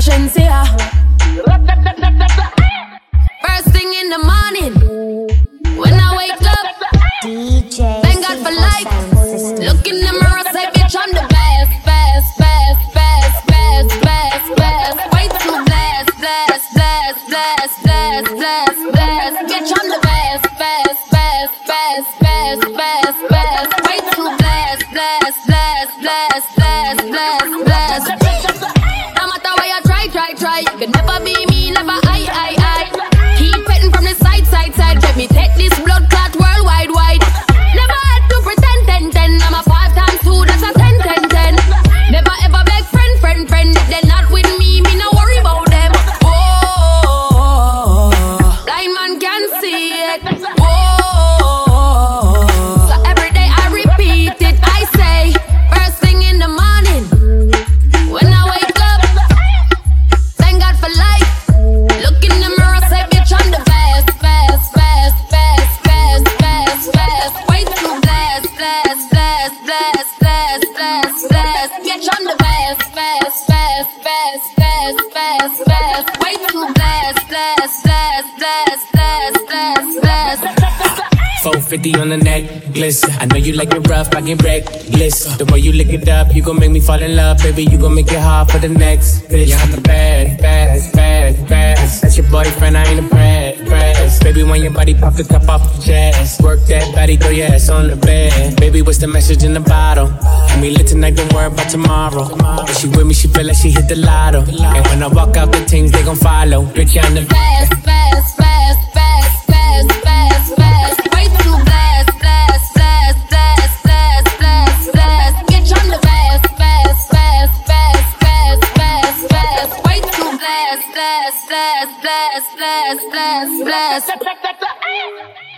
Shenseea. First thing in the morning, when I wake up, DJ thank God for life. Look in the mirror, say, bitch, I'm the best, best, best, best, best, best, best. Way too blessed, blessed, blessed, blessed, blessed, blessed, blessed. Bitch, I'm the best, best, best, best, best, best, best. Way too blessed, blessed, blessed, blessed, blessed, blessed, blessed. No try, you can never be me, never I, I, I. Keep petting from the side, side, side. Let me take this blood clot worldwide, wide. Never had to pretend, ten, ten. I'm a five times two, that's a ten, ten, ten. Never ever beg friend, friend, friend. If they're not with me, me no worry about them. Oh, blind man can see it. Oh, best, best, best, best. Way too blessed, blessed, blessed, blessed, blessed, blessed, blessed. 450 on the neck, necklace. I know you like it rough, I get reckless. The way you lick it up, you gon' make me fall in love, baby. You gon' make it hard for the next bitch. I'm the bad, bad, When your body pop the top off the chest, work that body, throw your ass on the bed. Baby, what's the message in the bottle? And we lit tonight, don't worry about tomorrow. When she with me, she feel like she hit the lotto. And when I walk out, the things they gon' follow. Bitch, I'm the best, too blessed, blessed, blessed, blessed, blessed, blessed, blessed.